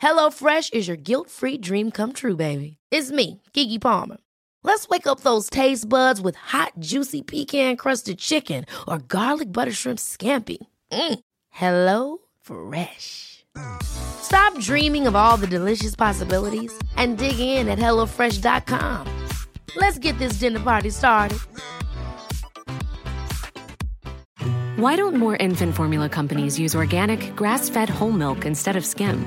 HelloFresh is your guilt-free dream come true, baby. It's me, Keke Palmer. Let's wake up those taste buds with hot, juicy pecan-crusted chicken or garlic butter shrimp scampi. Mm. Hello Fresh. Stop dreaming of all the delicious possibilities and dig in at HelloFresh.com. Let's get this dinner party started. Why don't more infant formula companies use organic, grass fed whole milk instead of skim?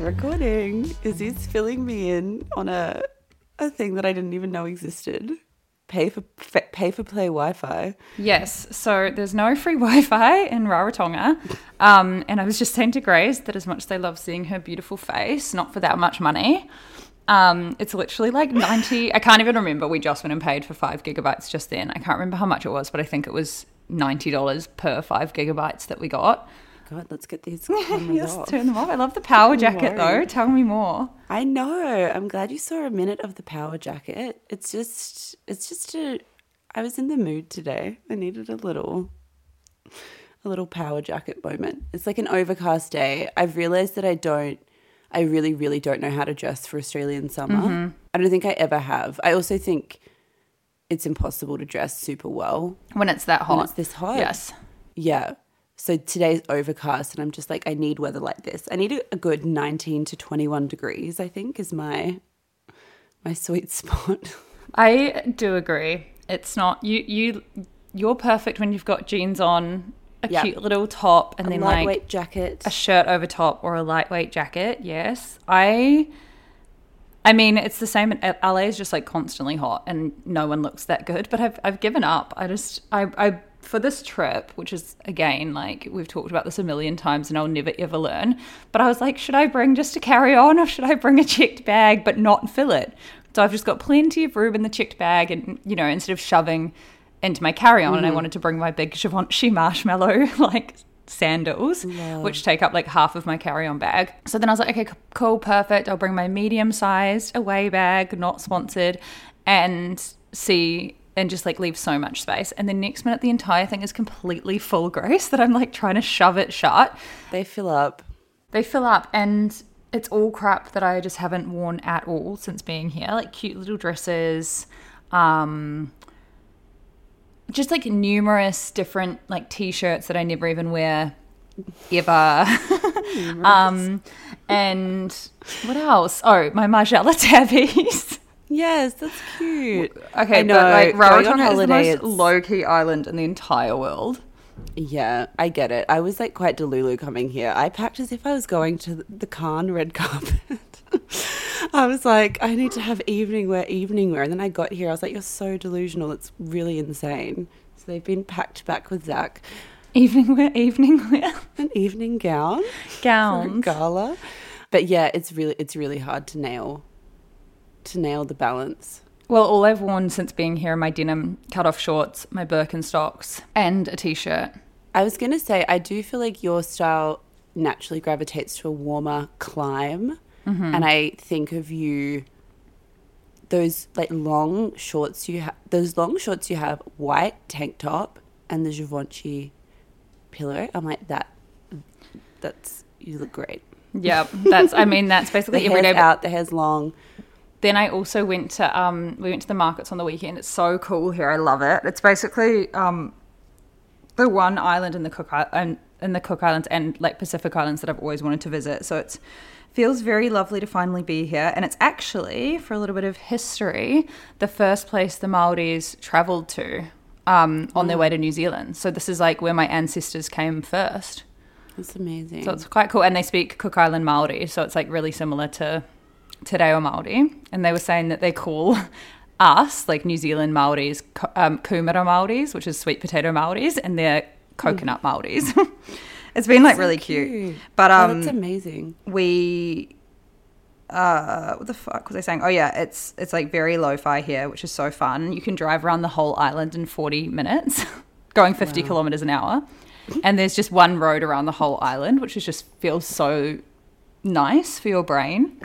Recording. recording. Izzy's filling me in on a a thing that I didn't even know existed. Pay for pay for play Wi-Fi. Yes, so there's no free Wi-Fi in Rarotonga, um, and I was just saying to Grace that as much as I love seeing her beautiful face, not for that much money. Um, it's literally like 90. I can't even remember. We just went and paid for five gigabytes just then. I can't remember how much it was, but I think it was $90 per five gigabytes that we got. God, let's get these cameras Yes, off. turn them off. I love the power jacket though. Tell me more. I know. I'm glad you saw a minute of the power jacket. It's just it's just a I was in the mood today. I needed a little a little power jacket moment. It's like an overcast day. I've realized that I don't I really really don't know how to dress for Australian summer. Mm-hmm. I don't think I ever have. I also think it's impossible to dress super well When it's that hot. when it's this hot. Yes. Yeah. So today's overcast, and I'm just like, I need weather like this. I need a, good 19 to 21 degrees. I think is my my sweet spot. I do agree. It's not you. You you're perfect when you've got jeans on, a Yeah. cute little top, and a then lightweight like jacket. a shirt over top or a lightweight jacket. Yes, I. I mean, it's the same. in- uh, LA is just like constantly hot, and no one looks that good. But I've I've given up. I just I I for this trip, which is again like we've talked about this a million times, and I'll never ever learn. But I was like, should I bring just a carry on, or should I bring a checked bag but not fill it? So I've just got plenty of room in the checked bag, and you know, instead of shoving into my carry on, and I mm-hmm. wanted to bring my big Givenchy marshmallow like sandals, which take up like half of my carry on bag. So then I was like, okay, cool, perfect. I'll bring my medium sized away bag, not sponsored, and see and just like leave so much space. And the next minute, the entire thing is completely full, Grace, that I'm like trying to shove it shut. they fill up. They fill up and it's all crap that I just haven't worn at all since being here. Like cute little dresses, um just like numerous different like t-shirts that I never even wear ever. um and what else? Oh, my Margiela tabbies. Yes, that's cute. Okay, I know. but like going on Rarotonga is the holiday, most it's- low-key island in the entire world. Yeah, I get it. I was like quite delulu coming here. I packed as if I was going to the Cannes red carpet. I was like, I need to have evening wear, evening wear. And then I got here, I was like, you're so delusional. It's really insane. So they've been packed back with Zach. Evening wear, evening wear. An evening gown. for a Gowns. Gala. But yeah, it's really it's really hard to nail to nail the balance. Well, all I've worn since being here are my denim cut-off shorts, my Birkenstocks, and a t-shirt. I was gonna say I do feel like your style naturally gravitates to a warmer climb, mm-hmm. and I think of you those like long shorts you have those long shorts you have white tank top and the Givenchy pillow. I'm like that. That's you look great. Yeah, that's. I mean, that's The basically hair's every day. out, the hair's long. Then I also went to um, we went to the markets on the weekend. It's so cool here. I love it. It's basically um, the one island in the Cook Island, in the Cook Islands and like Pacific Islands that I've always wanted to visit. So it's feels very lovely to finally be here. And it's actually for a little bit of history, the first place the Maoris travelled to um, on their way to New Zealand. So this is like where my ancestors came first. That's amazing. So it's quite cool. And they speak Cook Island Maori, so it's like really similar to Te Reo Maori. And they were saying that they call us, like New Zealand Maoris, um, kumara Maoris, which is sweet potato Maoris, and they're coconut Maoris. it's been like really cute. But oh, um, that's amazing. we uh what the fuck was I saying? Oh yeah, it's it's like very lo-fi here, which is so fun. You can drive around the whole island in 40 minutes, going 50 kilometers an hour. And there's just one road around the whole island, which is just feels so nice for your brain.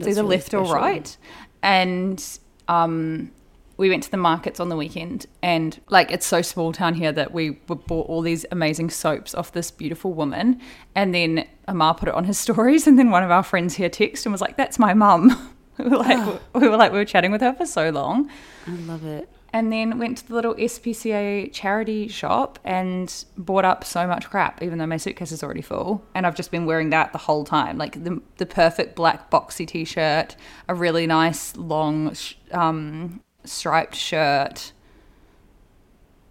It's That's either really left or right. And um we went to the markets on the weekend and like it's so small town here that we bought all these amazing soaps off this beautiful woman. And then Amar put it on his stories and then one of our friends here texted and was like that's my mum. We were like we were like we were chatting with her for so long. I love it. And then went to the little SPCA charity shop and bought up so much crap, even though my suitcase is already full. And I've just been wearing that the whole time, like the the perfect black boxy t-shirt, a really nice long sh- um, striped shirt,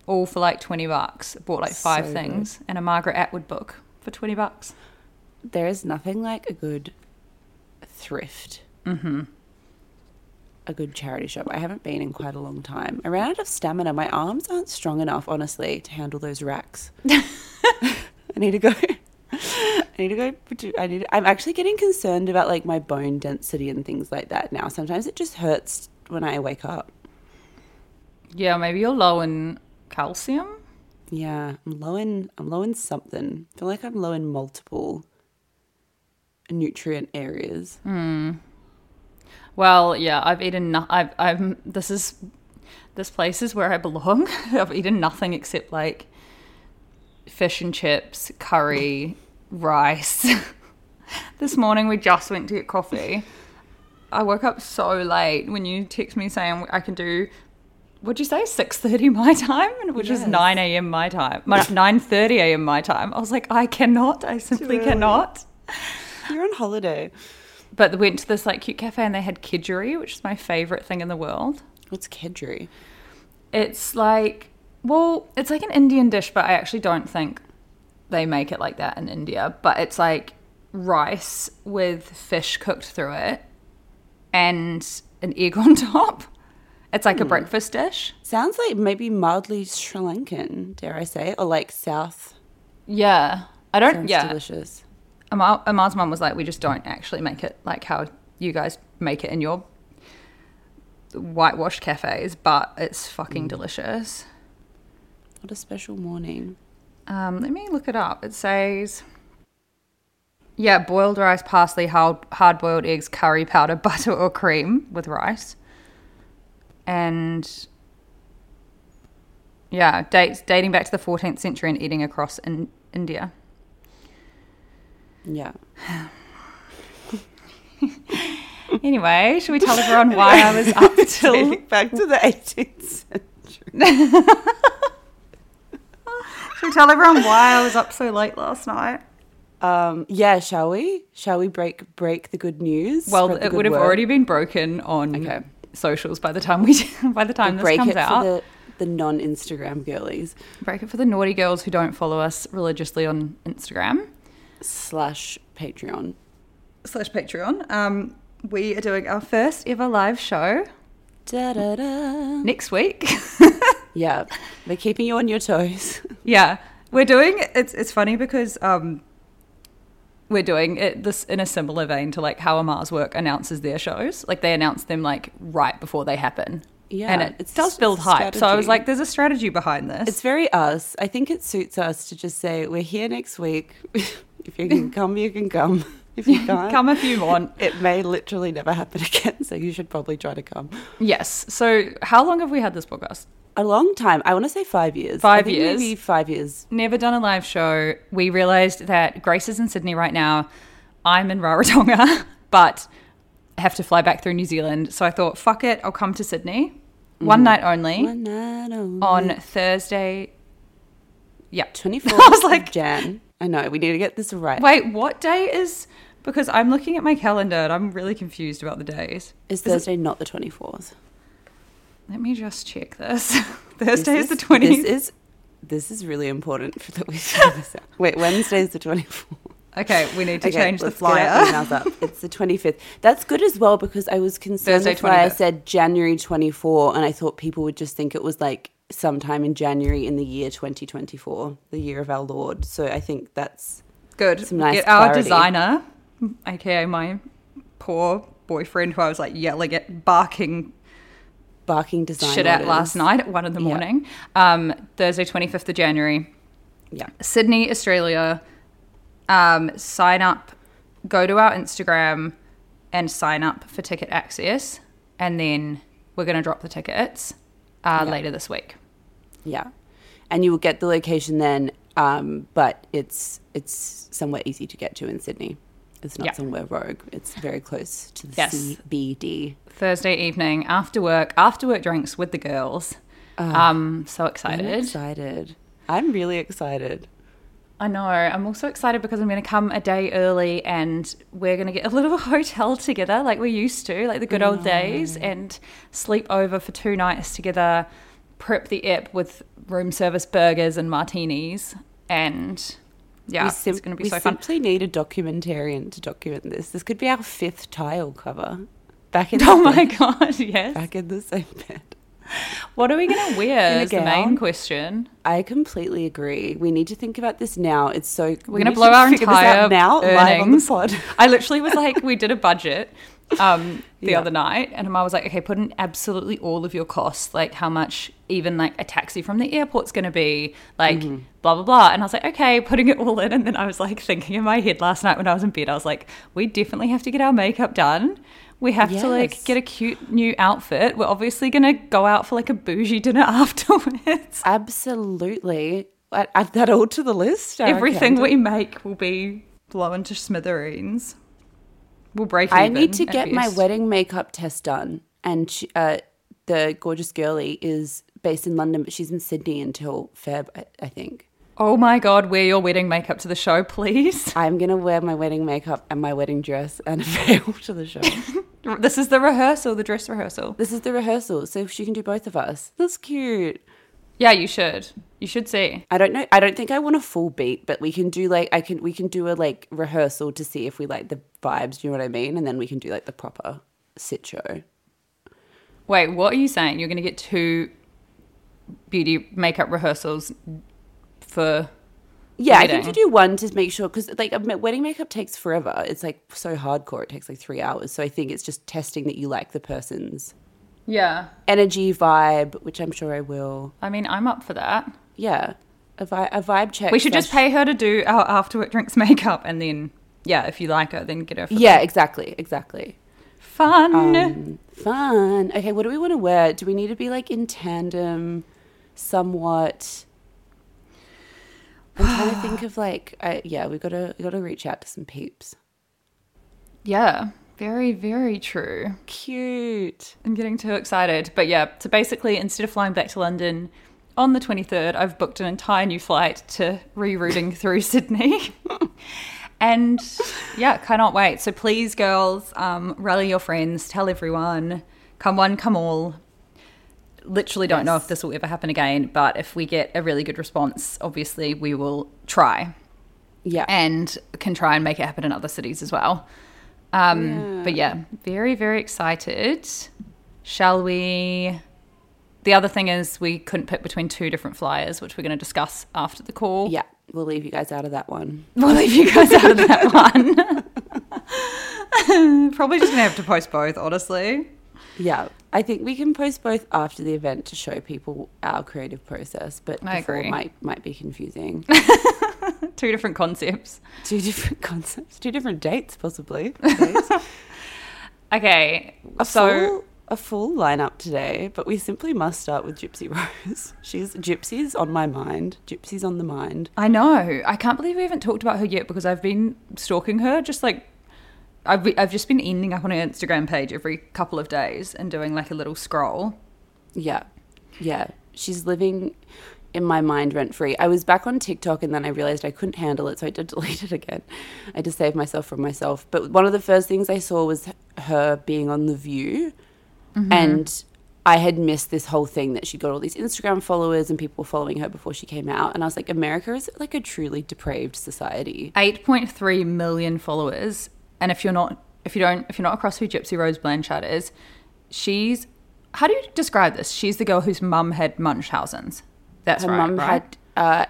all for like twenty bucks. Bought like five So things and a Margaret Atwood book for twenty bucks. There is nothing like a good thrift. Mm-hmm. A good charity shop. I haven't been in quite a long time. I ran out of stamina. My arms aren't strong enough, honestly, to handle those racks. I need to go. I need to go. I need. To, I'm actually getting concerned about like my bone density and things like that now. Sometimes it just hurts when I wake up. Yeah, maybe you're low in calcium. Yeah, I'm low in. I'm low in something. I feel like I'm low in multiple nutrient areas. Hmm. Well, yeah, I've eaten. No- I've. I'm. This is. This place is where I belong. I've eaten nothing except like fish and chips, curry, rice. this morning we just went to get coffee. I woke up so late when you text me saying I can do. What'd you say? Six thirty my time, which is nine a.m. my time. Nine thirty a.m. my time. I was like, I cannot. I simply cannot. You're on holiday. But we went to this like cute cafe and they had kedgeree, which is my favorite thing in the world. What's kedgeree? It's like, well, it's like an Indian dish, but I actually don't think they make it like that in India. But it's like rice with fish cooked through it and an egg on top. It's like a hmm. breakfast dish. Sounds like maybe mildly Sri Lankan, dare I say, or like South. Yeah. I don't, Sounds yeah. delicious. Amar, Amar's mum was like, we just don't actually make it like how you guys make it in your whitewashed cafes, but it's fucking delicious. What a special morning. Um, let me look it up. It says, yeah, boiled rice, parsley, hard, hard boiled eggs, curry powder, butter, or cream with rice. And yeah, dates dating back to the 14th century and eating across in India. Yeah. Anyway, should we tell everyone why I was up till? Back to the 18th century. Should we tell everyone why I was up so late last night? Um, yeah, shall we? Shall we break break the good news? Well, it would have word? already been broken on Okay. socials by the time we by the time this break comes it out. for the, the non Instagram girlies Break it for the naughty girls who don't follow us religiously on Instagram slash Patreon. slash Patreon. Um, we are doing our first ever live show Da da da. next week. Yeah, we're keeping you on your toes. yeah, we're doing it's it's funny because um, we're doing it this in a similar vein to like how Amar's work announces their shows. Like they announce them like right before they happen. Yeah, and it it's- does build hype. So I was like, "There's a strategy behind this." It's very us. I think it suits us to just say we're here next week. if you can come, you can come. If you can't, Come if you want. It may literally never happen again, so you should probably try to come. Yes. So how long have we had this podcast? A long time. I want to say five years. Five years? Maybe five years. never done a live show. We realized that Grace is in Sydney right now. I'm in Rarotonga, but have to fly back through New Zealand. So I thought, fuck it, I'll come to Sydney. One mm. night only. One night only. on Thursday. Yeah. 24th I was like, Jan. I know, we need to get this right. wait, what day is. Because I'm looking at my calendar and I'm really confused about the days. Is Thursday not the 24th? Let me just check this. Thursday is, This the 20th. This is, this is really important for that we this out. Wait, Wednesday is the 24th. Okay, we need to Okay, change the let's get our flyer. emails up. It's the 25th. That's good as well because I was concerned Thursday, why I said January 24 and I thought people would just think it was like sometime in January in the year 2024, the year of our Lord. So I think that's Good. Some nice Get our clarity. designer, aka my poor boyfriend who I was like yelling at, barking barking design shit at orders. last night at one in the morning. Um, Thursday, 25th of January. Yeah. Sydney, Australia. Um, sign up, go to our Instagram and sign up for ticket access. And then we're going to drop the tickets uh, Yeah. later this week. Yeah. And you will get the location then, um, but it's it's somewhere easy to get to in Sydney. It's not Yeah. somewhere rogue. It's very close to the Yes. CBD. Thursday evening after work, after work drinks with the girls. um, so I'm excited. excited. I'm really excited. I know. I'm also excited because I'm going to come a day early and we're going to get a little hotel together like we used to, like the good old days, mm. and sleep over for two nights together, prep the ip with room service burgers and martinis. And yeah, we sim- it's going to be so fun. simply need a documentarian to document this. This could be our fifth tile cover. Back in Oh my. God, yes. Back in the same bed. What are we going to wear? Is the main question. I completely agree. We need to think about this now. It's so We're gonna blow our entire now live on the earnings. pod. I literally was like, we did a budget um, the Yeah. other night, and I was like, okay, put in absolutely all of your costs, like how much even like a taxi from the airport's going to be, like Mm-hmm. blah blah blah. And I was like, okay, putting it all in, and then I was like thinking in my head last night when I was in bed, I was like, we definitely have to get our makeup done. We have to like get a cute new outfit. We're obviously gonna go out for like a bougie dinner afterwards. Absolutely. Add, add that all to the list. our Everything accountant. we make will be blown to smithereens. We'll break I need to get my wedding makeup test done, and she, uh, the gorgeous girlie is based in London, but she's in Sydney until Feb, I, I think. Oh my god, wear your wedding makeup to the show, please. I'm gonna wear my wedding makeup and my wedding dress and a veil to the show. This is the rehearsal, the dress rehearsal. this is the rehearsal, so she can do both of us. That's cute. Yeah, you should. You should see. I don't know. I don't think I want a full beat, but we can do like I can we can do a like rehearsal to see if we like the vibes. Do you know what I mean? And then we can do like the proper sit show. Wait, what are you saying? You're going to get two beauty makeup rehearsals for. Yeah, I think to do one to make sure because like a wedding makeup takes forever. It's like so hardcore. It takes like three hours. So I think it's just testing that you like the person's Yeah. energy vibe, which I'm sure I will. I mean, I'm up for that. Yeah, a, vi- a vibe check. We should just pay her to do our after work drinks makeup and then, yeah, if you like her, then get her for Yeah, exactly, exactly. fun. Um, fun. Okay, what do we want to wear? Do we need to be like in tandem, somewhat? I'm trying to think of like, I, yeah, we gotta we gotta reach out to some peeps. yeah, very, very true. Cute. I'm getting too excited. But yeah, so basically, instead of flying back to London on the 23rd, I've booked an entire new flight to rerouting through Sydney. and yeah, cannot wait. So please, girls, um, rally your friends, tell everyone, come one, come all. Literally don't know if this will ever happen again, but if we get a really good response, obviously we will try Yeah. and can try and make it happen in other cities as well. Um, But yeah, very, very excited. Shall we? The other thing is, we couldn't pick between two different flyers, which we're going to discuss after the call. yeah, we'll leave you guys out of that one. We'll leave you guys out of that one. Probably just going to have to post both, honestly. Yeah, I think we can post both after the event to show people our creative process, but I before agree. might might be confusing. Two different concepts. two different concepts, two different dates, possibly. Dates. Okay, A so full, a full lineup today, but we simply must start with Gypsy Rose. She's Gypsy's on my mind. Gypsy's on the mind. I know. I can't believe we haven't talked about her yet because I've been stalking her. Just like I've I've just been ending up on her Instagram page every couple of days and doing like a little scroll. Yeah. Yeah. She's living in my mind rent free. I was back on TikTok and then I realized I couldn't handle it, so I did delete it again. I just saved myself from myself. But one of the first things I saw was her being on The View. Mm-hmm. And I had missed this whole thing that she got all these Instagram followers and people following her before she came out. And I was like, America is like a truly depraved society. 8.3 million followers and if you're not if you don't if you're not across who gypsy rose blanchard is she's how do you describe this she's the girl whose mum had munchausen's that's Her right mum right? had, uh,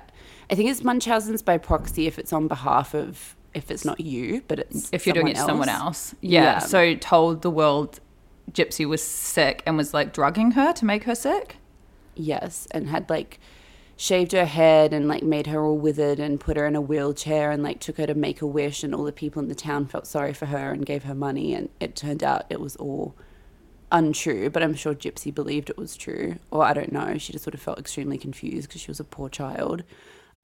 I think it's Munchausen's by proxy if it's on behalf of, if it's not you, but it's if you're doing it to someone else Yeah. yeah. so told the world gypsy was sick and was like drugging her to make her sick Yes, and had like shaved her head and like made her all withered and put her in a wheelchair and like took her to make a wish and all the people in the town felt sorry for her and gave her money and it turned out it was all untrue but i'm sure gypsy believed it was true. Or i don't know. She just sort of felt extremely confused because she was a poor child.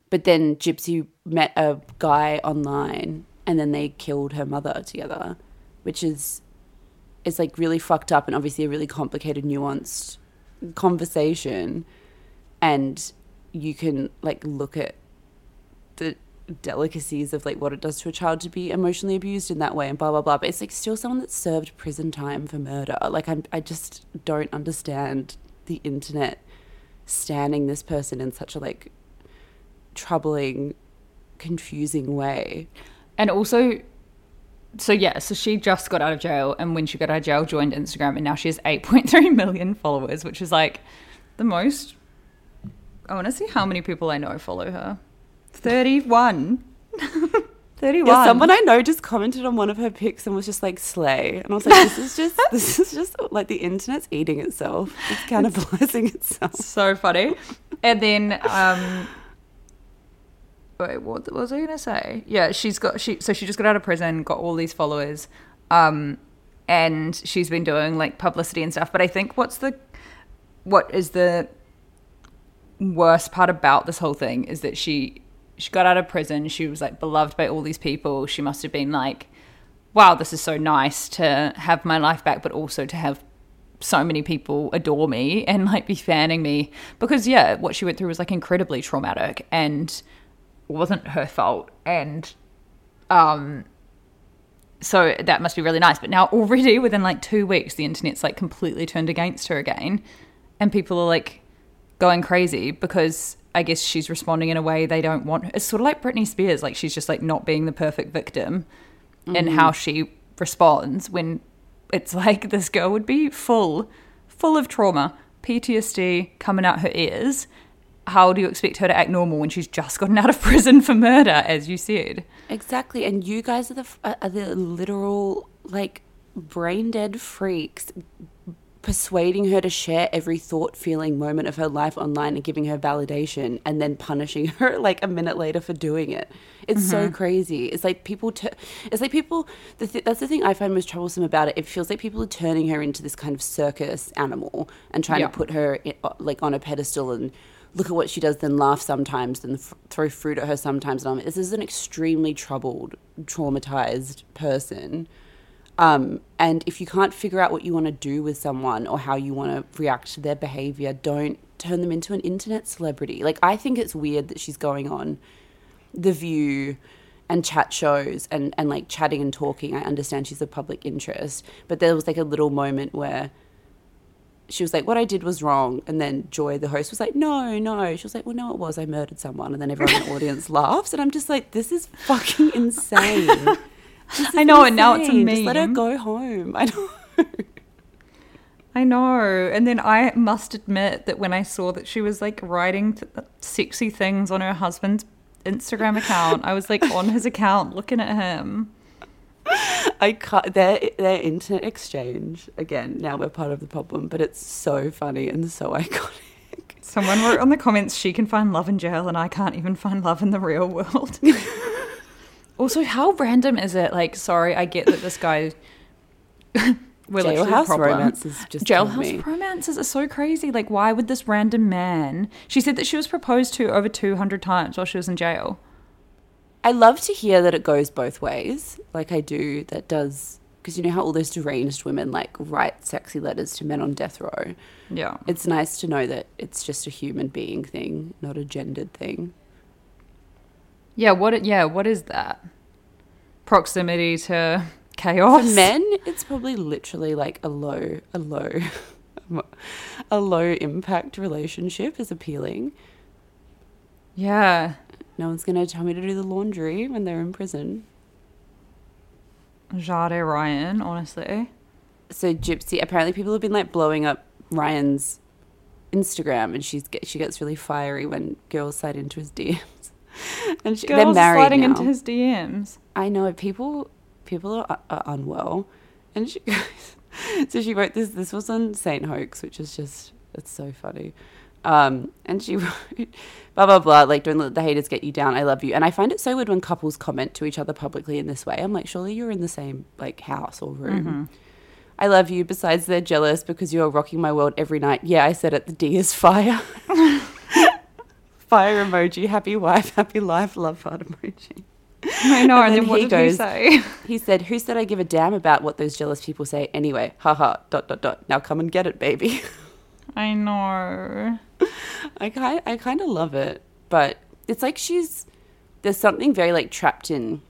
But then gypsy met a guy online and then they killed her mother together which is it's like really fucked up and obviously a really complicated nuanced conversation. And you can like look at the delicacies of like what it does to a child to be emotionally abused in that way and blah blah blah. But it's like still someone that served prison time for murder. Like I'm, i just don't understand the internet standing this person in such a like troubling confusing way. And also so yeah so she just got out of jail and when she got out of jail joined instagram and now she has 8.3 million followers which is like the most i want to see how many people i know follow her. 31 31 Yeah, someone I know just commented on one of her pics and was just like slay, and I was like, this is just this is just like the internet's eating itself. It's cannibalizing itself. so funny. And then um wait what was i gonna say? Yeah she's got she so she just got out of prison got all these followers um and she's been doing like publicity and stuff. But i think what's the what is the worst part about this whole thing is that she she got out of prison. She was like beloved by all these people. She must have been like wow this is so nice to have my life back but also to have so many people adore me and like be fanning me. Because yeah what she went through was like incredibly traumatic and wasn't her fault. And um so that must be really nice. But now already within like 2 weeks the internet's like completely turned against her again. And people are like going crazy because I guess she's responding in a way they don't want. It's sort of like Britney Spears, like she's just like not being the perfect victim in how mm-hmm. she responds when it's like this girl would be full, full of trauma, PTSD coming out her ears. How do you expect her to act normal when she's just gotten out of prison for murder, as you said? Exactly, and you guys are the uh, are the literal like brain dead freaks persuading her to share every thought, feeling, moment of her life online and giving her validation and then punishing her like a minute later for doing it. It's so mm-hmm. crazy. It's like people, t- it's like people, the th- that's the thing I find most troublesome about it. It feels like people are turning her into this kind of circus animal and trying Yeah. to put her i- like on a pedestal and look at what she does, then laugh sometimes, then f- throw fruit at her sometimes. And I'm this is an extremely troubled, traumatized person. Um, and if you can't figure out what you want to do with someone or how you want to react to their behavior, don't turn them into an internet celebrity. Like, I think it's weird that she's going on The View and chat shows and, and like chatting and talking. I understand she's a public interest, but there was like a little moment where she was like, What I did was wrong. And then Joy, the host, was like, No, no. She was like, Well, no, it was. I murdered someone. And then everyone in the audience laughs. And I'm just like, This is fucking insane. I know, and now it's a insane. Just let her go home. I know. I know. And then I must admit that when I saw that she was like writing th- uh, sexy things on her husband's Instagram account, I was like on his account looking at him. I can't. Their their internet exchange again. Now we're part of the problem, but it's so funny and so iconic. Someone wrote on the comments, she can find love in jail and I can't even find love in the real world. also, how random is it? Like, sorry, I get that this guy we're Jailhouse problem. romances just Jailhouse romances are so crazy. Like, why would this random man? She said that she was proposed to over 200 times while she was in jail. I love to hear that it goes both ways. Like I do, that does because you know how all those deranged women like write sexy letters to men on death row. Yeah. It's nice to know that it's just a human being thing, not a gendered thing. Yeah, what yeah, what is that? Proximity to chaos. For men, it's probably literally like a low, a low, a low impact relationship is appealing. Yeah. No one's gonna tell me to do the laundry when they're in prison. Jade Ryan, honestly. so Gypsy, apparently people have been like blowing up Ryan's Instagram, and she's get, she gets really fiery when girls slide into his DMs. and she, they're Girls married sliding now. into his DMs. I know people people are, are unwell, and she goes. so she wrote this. This was on Saint Hoax, which is just it's so funny. Um, and she wrote, blah blah blah. Like, don't let the haters get you down. I love you. And I find it so weird when couples comment to each other publicly in this way. I'm like, surely you're in the same like house or room. I love you. Besides, they're jealous because you are rocking my world every night. Yeah, I said it. The D is fire. Fire emoji. Happy wife. Happy life. Love heart emoji. I know, and, And then, then what he did he say? He said, "Who said I give a damn about what those jealous people say anyway? Haha. Dot dot dot. Now come and get it, baby." I know. I kind I kind of love it, but it's like she's there's something very like trapped in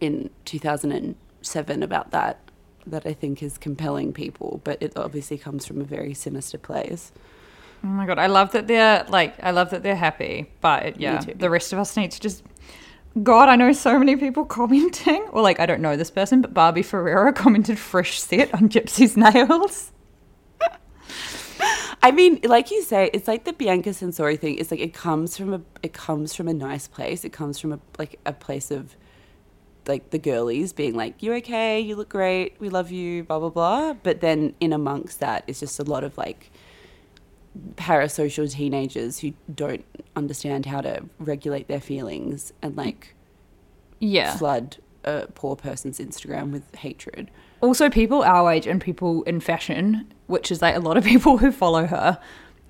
in 2007 about that that I think is compelling people, but it obviously comes from a very sinister place. Oh my god, I love that they're like, I love that they're happy, but yeah, the rest of us need to just. God, I know so many people commenting, or like, I don't know this person, but Barbie Ferreira commented fresh set on Gypsy's nails. I mean, like you say, it's like the Bianca Censori thing. It's like it comes from a it comes from a nice place. It comes from a like a place of like the girlies being like, "You're okay, you look great, we love you," blah blah blah. But then in amongst that is just a lot of like parasocial teenagers who don't understand how to regulate their feelings and like Yeah. flood a poor person's Instagram with hatred. Also, people our age and people in fashion, which is like a lot of people who follow her,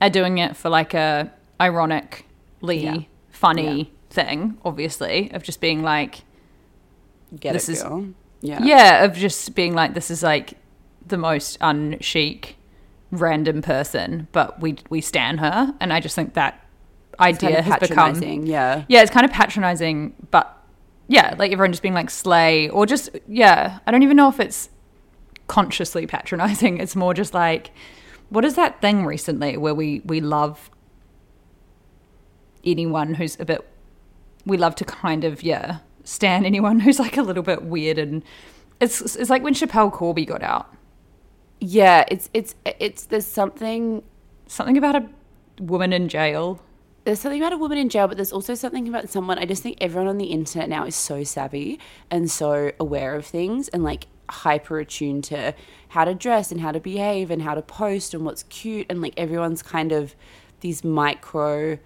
are doing it for like a ironically Yeah. funny thing, obviously, of just being like, Get This it, is- girl? Yeah. yeah, of just being like, this is like the most unchic random person, but we we stan her, and I just think that idea kind of has become. Yeah. yeah, it's kind of patronizing, but yeah, like everyone just being like slay or just yeah, I don't even know if it's consciously patronizing. It's more just like what is that thing recently where we we love anyone who's a bit we love to kind of yeah, stand anyone who's like a little bit weird and it's it's like when Schapelle Corby got out. Yeah, it's it's it's there's something Something about a woman in jail. there's something about a woman in jail, but there's also something about someone. I just think everyone on the internet now is so savvy and so aware of things and like hyper attuned to how to dress and how to behave and how to post and what's cute and like everyone's kind of these micro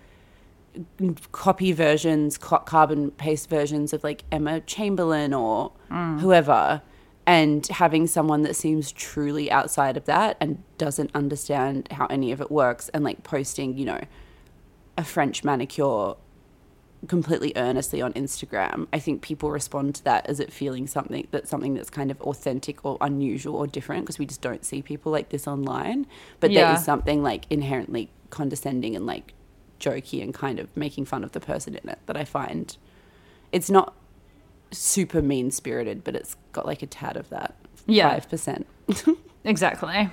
copy versions, carbon paste versions of like Emma Chamberlain or mm. whoever, and having someone that seems truly outside of that and doesn't understand how any of it works, and like posting, you know, a French manicure completely earnestly on Instagram, I think people respond to that as it feeling something that's something that's kind of authentic or unusual or different because we just don't see people like this online. But there Yeah. is something like inherently condescending and like jokey and kind of making fun of the person in it that I find it's not super mean spirited, but it's got like a tad of that. Yeah. Five percent. Exactly.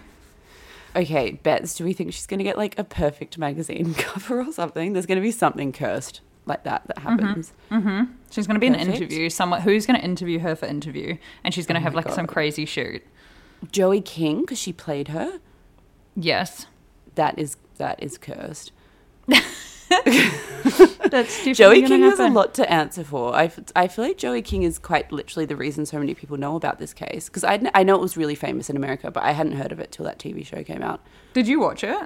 Okay, Bets, do we think she's gonna get like a perfect magazine cover or something? There's gonna be something cursed like that that mm-hmm. happens. Mm-hmm. She's going to be in an interview. Someone who's going to interview her for interview, and she's going to oh have my like some crazy shoot. Joey King, because she played her, Yes, that is that is cursed. that's Joey King has a lot to answer for. I, I feel like Joey King is quite literally the reason so many people know about this case. Because I, I know it was really famous in America, but I hadn't heard of it till that TV show came out. Did you watch it?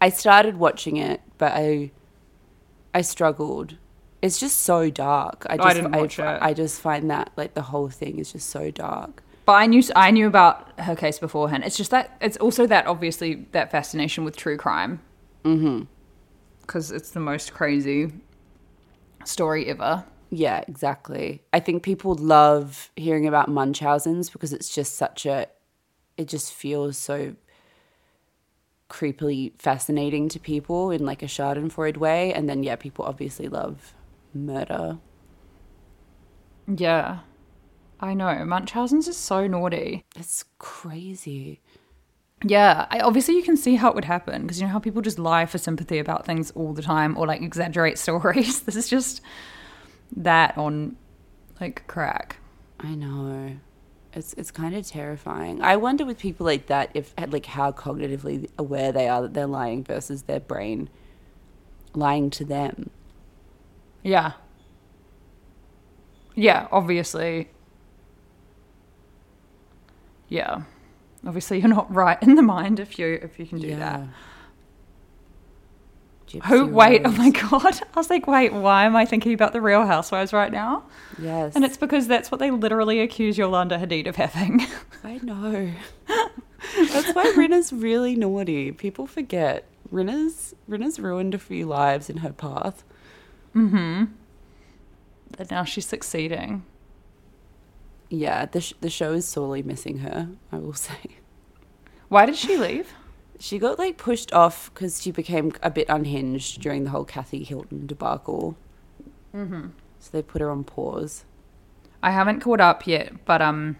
I started watching it, but I I struggled. It's just so dark. I I just didn't watch it. I just find that like the whole thing is just so dark. But I knew I knew about her case beforehand. It's just that it's also that obviously that fascination with true crime. Mm-hmm. Because it's the most crazy story ever. Yeah, exactly. I think people love hearing about Munchausen's because it's just such a, it just feels so creepily fascinating to people in like a Schadenfreude way. And then, yeah, people obviously love murder. Yeah. I know. Munchausen's is so naughty. It's crazy. Yeah, I, obviously you can see how it would happen because you know how people just lie for sympathy about things all the time or like exaggerate stories. this is just that on like crack. I know. It's it's kind of terrifying. I wonder with people like that if like how cognitively aware they are that they're lying versus their brain lying to them. Yeah. Yeah, obviously. Yeah. Obviously you're not right in the mind if you if you can do that. Gypsy Who wait, oh my god. I was like, wait, why am I thinking about the real housewives right now? Yes. And it's because that's what they literally accuse Yolanda Hadid of having. I know. That's why Rinna's really naughty. People forget. Rinna's Rinna's ruined a few lives in her path. Mm-hmm. And now she's succeeding. Yeah, the sh- the show is sorely missing her. I will say. Why did she leave? She got like pushed off because she became a bit unhinged during the whole Kathy Hilton debacle. Mm-hmm. So they put her on pause. I haven't caught up yet, but um,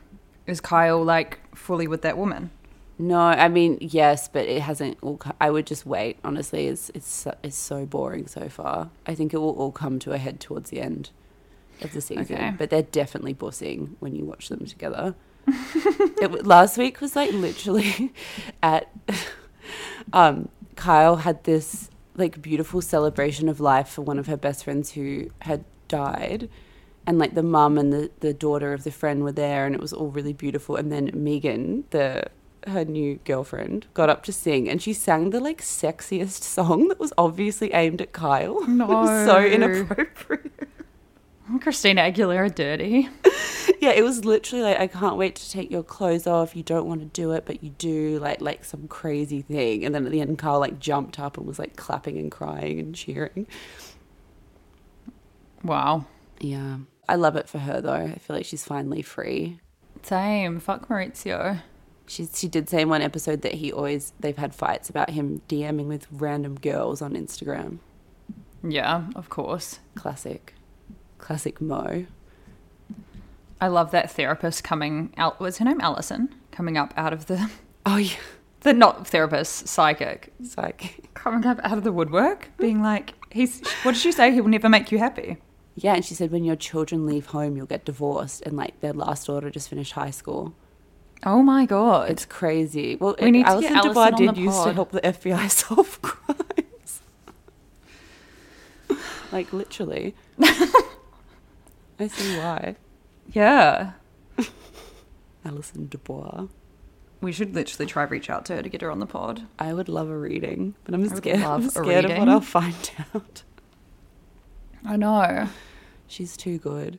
is Kyle like fully with that woman? No, I mean yes, but it hasn't all. Co- I would just wait. Honestly, it's it's it's so boring so far. I think it will all come to a head towards the end of the season. Okay. But they're definitely bussing when you watch them together. it, last week was like literally at. um, Kyle had this like beautiful celebration of life for one of her best friends who had died. And like the mum and the, the daughter of the friend were there, and it was all really beautiful. And then Megan, the her new girlfriend, got up to sing, and she sang the like sexiest song that was obviously aimed at Kyle. it was so inappropriate. Christina Aguilera dirty. yeah, it was literally like, I can't wait to take your clothes off. You don't want to do it, but you do. Like like some crazy thing. And then at the end, Carl like jumped up and was like clapping and crying and cheering. Wow. Yeah, I love it for her though. I feel like she's finally free. Same. Fuck Mauricio. She she did say in one episode that he always they've had fights about him DMing with random girls on Instagram. Yeah, of course. Classic, classic Mo. I love that therapist coming out. Was her name Allison? Coming up out of the Oh yeah, the not therapist, psychic, like coming up out of the woodwork, being like, he's. What did she say? He will never make you happy. yeah. And she said when your children leave home, you'll get divorced. And like their last daughter just finished high school. Oh my god. It's crazy. Well, We need to Alison get Dubois Alison on did used to help the FBI solve crimes. like literally. I see why. yeah. Allison DuBois. We should literally try reach out to her to get her on the pod. I would love a reading, but I'm scared. I'm scared of what. I'll find out. I know. She's too good.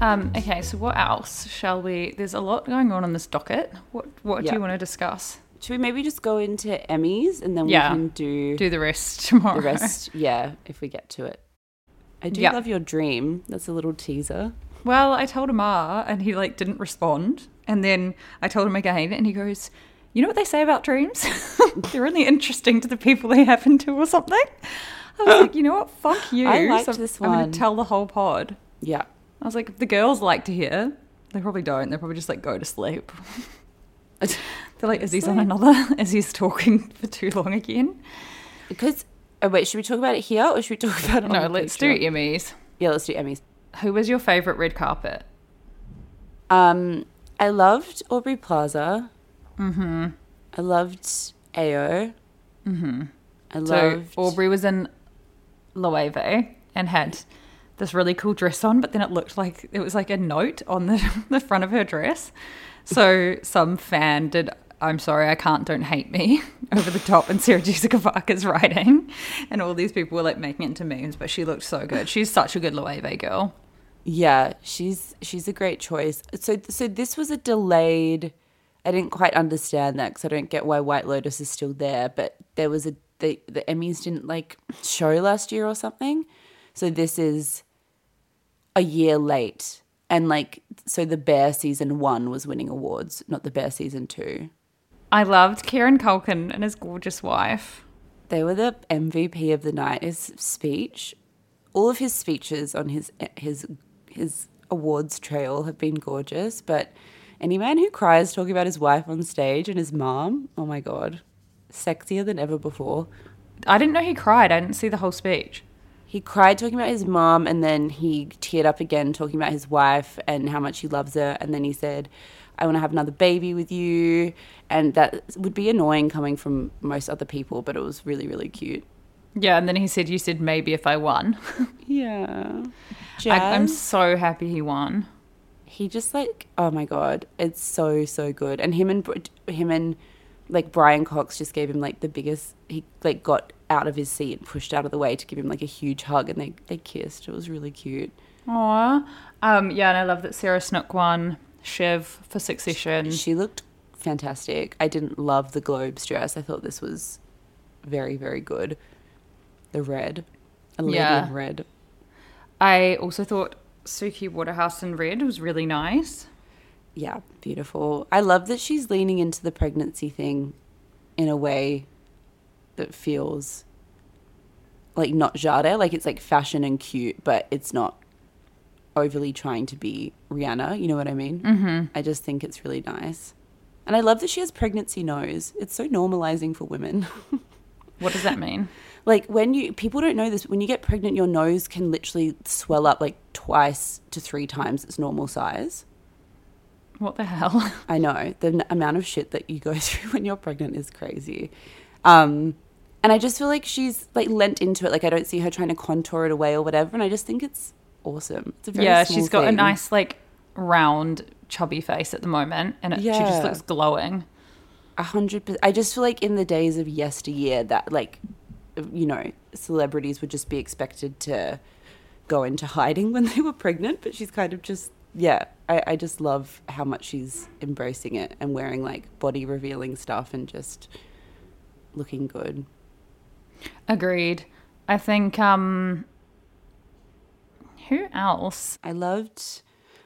Um, okay, so what else shall we? There's a lot going on on this docket. What What do you want to discuss? Should we maybe just go into Emmys and then Yeah. we can do, Do the rest tomorrow. the rest? Yeah, if we get to it. I do Yeah. love your dream. That's a little teaser. Well, I told him ah, and he like didn't respond. And then I told him again, and he goes, "You know what they say about dreams? They're only interesting to the people they happen to, or something." I was like, "You know what? Fuck you." I liked So this I'm going to tell the whole pod. Yeah. I was like, if the girls like to hear, they probably don't. They probably just like go to sleep. They're like, Izzy's on another. Izzy's talking for too long again. Because, oh wait, should we talk about it here or should we talk about it No, let's do? Emmys. Yeah, let's do Emmys. Who was your favorite red carpet? Um, I loved Aubrey Plaza. Mm-hmm. I loved Ayo. Mm-hmm. I So loved Aubrey was in Loewe and had this really cool dress on, but then it looked like it was like a note on the, the front of her dress. So some fan did I'm sorry, I can't, don't hate me over the top and Sarah Jessica Parker's writing. And all these people were like making it into memes, but she looked so good. She's such a good Loewe girl. Yeah, she's she's a great choice. So so this was a delayed. I didn't quite understand that because I don't get why White Lotus is still there. But there was a the the Emmys didn't like show last year or something. So this is a year late, and like so the Bear season one was winning awards, not the Bear season two. I loved Kieran Culkin and his gorgeous wife. They were the MVP of the night. His speech, all of his speeches on his his his awards trail have been gorgeous. But any man who cries talking about his wife on stage and his mom, oh my god, sexier than ever before. I didn't know he cried. I didn't see the whole speech. He cried talking about his mom, and then he teared up again talking about his wife and how much he loves her. And then he said, "I want to have another baby with you," and that would be annoying coming from most other people, but it was really, really cute. Yeah, and then he said, You said maybe if I won. Yeah, I, I'm so happy he won. he just like oh my god it's so so good and him and him and like brian cox just gave him like the biggest he like got out of his seat and pushed out of the way to give him like a huge hug and they they kissed it was really cute Aw. Um, yeah, and I love that Sarah Snook won Shiv for Succession. she looked fantastic i didn't love the globes dress i thought this was very very good the red a Yeah. red I also thought Suki Waterhouse in red was really nice. yeah beautiful i love that she's leaning into the pregnancy thing in a way that feels like not Jade, like it's like fashion and cute, but it's not overly trying to be Rihanna. You know what I mean? Mm-hmm. I just think it's really nice, and I love that she has pregnancy nose. It's so normalizing for women. What does that mean? like when you people don't know this, when you get pregnant, your nose can literally swell up like twice to three times its normal size. What the hell? I know the n- amount of shit that you go through when you're pregnant is crazy. Um, and I just feel like she's like lent into it. Like I don't see her trying to contour it away or whatever. And I just think it's awesome. It's a very yeah, she's got a nice, like, round, chubby face at the moment, and it, she just looks glowing. a hundred percent. I just feel like in the days of yesteryear that like, you know, celebrities would just be expected to go into hiding when they were pregnant, but she's kind of just yeah. I, I just love how much she's embracing it and wearing like body revealing stuff and just looking good. Agreed. I think, um, who else? I loved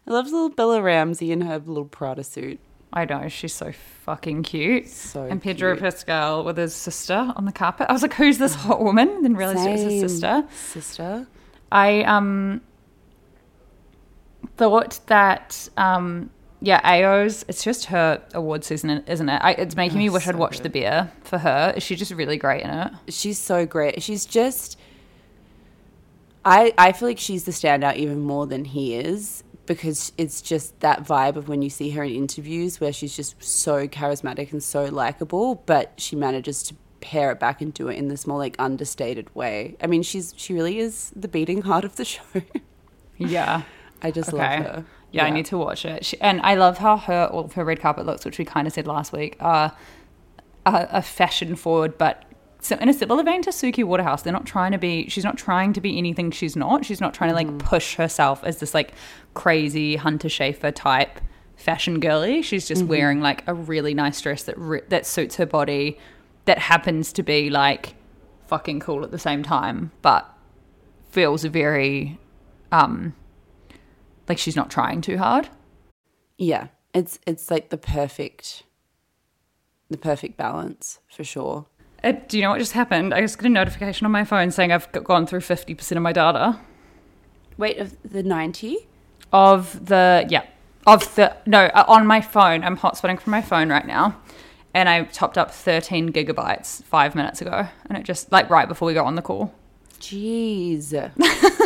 I loved little Bella Ramsey in her little Prada suit. I know, she's so fucking cute. So and Pedro cute. Pascal with his sister on the carpet. I was like, who's this hot woman? Then realized it was his sister. Sister. I um thought that um yeah, Ayo's it's just her award season, isn't it? I, it's making me oh, wish I'd watched The Bear for her. Is she just really great in it? She's so great. She's just I I feel like she's the standout even more than he is because it's just that vibe of when you see her in interviews where she's just so charismatic and so likable, but she manages to pare it back and do it in this more like understated way. I mean, she's she really is the beating heart of the show. Yeah. I just Okay. love her. Yeah, I need to watch it. She, and I love how her all of her red carpet looks, which we kind of said last week, are a, fashion forward but so in a similar vein to Suki Waterhouse, they're not trying to be. She's not trying to be anything she's not. She's not trying to like push herself as this like crazy Hunter Schafer type fashion girly. She's just wearing like a really nice dress that re- that suits her body, that happens to be like fucking cool at the same time, but feels very um like she's not trying too hard. Yeah, it's it's like the perfect, the perfect balance for sure. Uh, do you know what just happened? I just got a notification on my phone saying I've gone through 50% of my data Wait, of the ninety? of the, yeah, of the, no, uh, on my phone. I'm hotspotting from my phone right now. And I topped up 13 gigabytes five minutes ago. And it just, like, right before we got on the call. Jeez.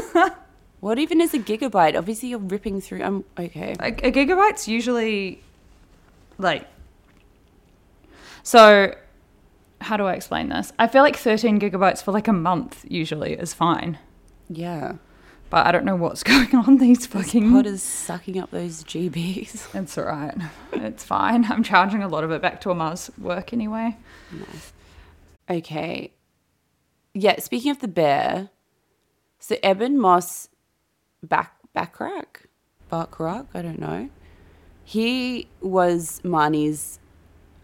what even is a gigabyte? Obviously, you're ripping through. I'm okay. A, a gigabyte's usually, like, so how do I explain this? I feel like 13 gigabytes for like a month usually is fine. Yeah. But I don't know what's going on these fucking Pod is sucking up those GBs. It's all right. It's fine. I'm charging a lot of it back to Amar's work anyway. Nice. Okay. Yeah, speaking of the bear, so Ebon Moss back Backrack? Barkrack, I don't know. He was Marnie's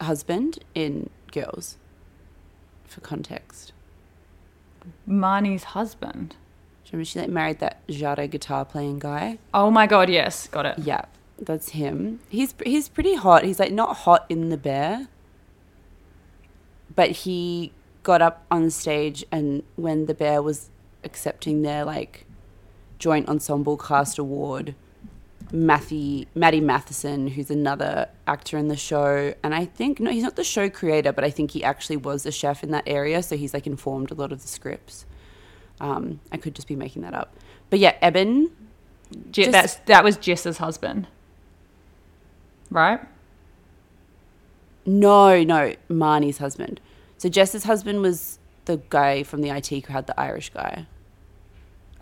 husband in Girls. For context. Marnie's husband. Do you remember she like married that Jada guitar playing guy? Oh my god, yes, got it. Yeah, that's him. He's he's pretty hot. He's like not hot in the bear, but he got up on stage and when the bear was accepting their like joint ensemble cast award, Matthew Matty Matheson, who's another actor in the show, and I think no, he's not the show creator, but I think he actually was a chef in that area, so he's like informed a lot of the scripts. Um, I could just be making that up, but yeah, Ebon Je- Just- that's that was Jess's husband. Right? No, no, Marnie's husband. So Jess's husband was the guy from the IT who had the Irish guy,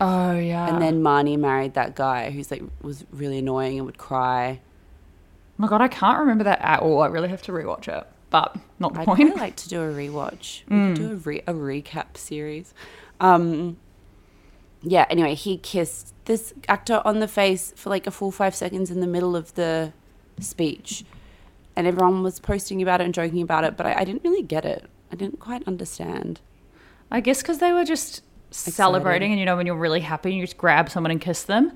Oh yeah. and then Marnie married that guy who's like was really annoying and would cry. Oh my god, I can't remember that at all. I really have to rewatch it. But not the I'd point. really like to do a rewatch. We could do a, re- a recap series. Um, yeah. Anyway, he kissed this actor on the face for like a full five seconds in the middle of the speech, and everyone was posting about it and joking about it, but I, I didn't really get it. I didn't quite understand. I guess because they were just celebrating, and you know, when you're really happy, you just grab someone and kiss them.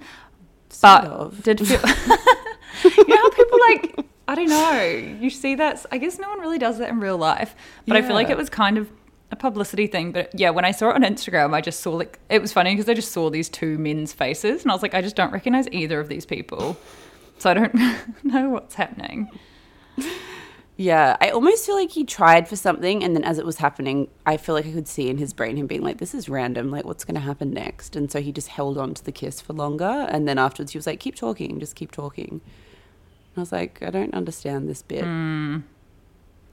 But of. did feel, you know how people like I don't know. You see that? I guess no one really does that in real life, but I feel like it was kind of a publicity thing. But yeah, when I saw it on Instagram, I just saw like it was funny because I just saw these two men's faces, and I was like, I just don't recognize either of these people, so I don't know what's happening. Yeah, I almost feel like he tried for something, and then as it was happening, I feel like I could see in his brain him being like, "This is random. Like, what's going to happen next?" And so he just held on to the kiss for longer, and then afterwards he was like, "Keep talking, just keep talking." And I was like, "I don't understand this bit." Hmm.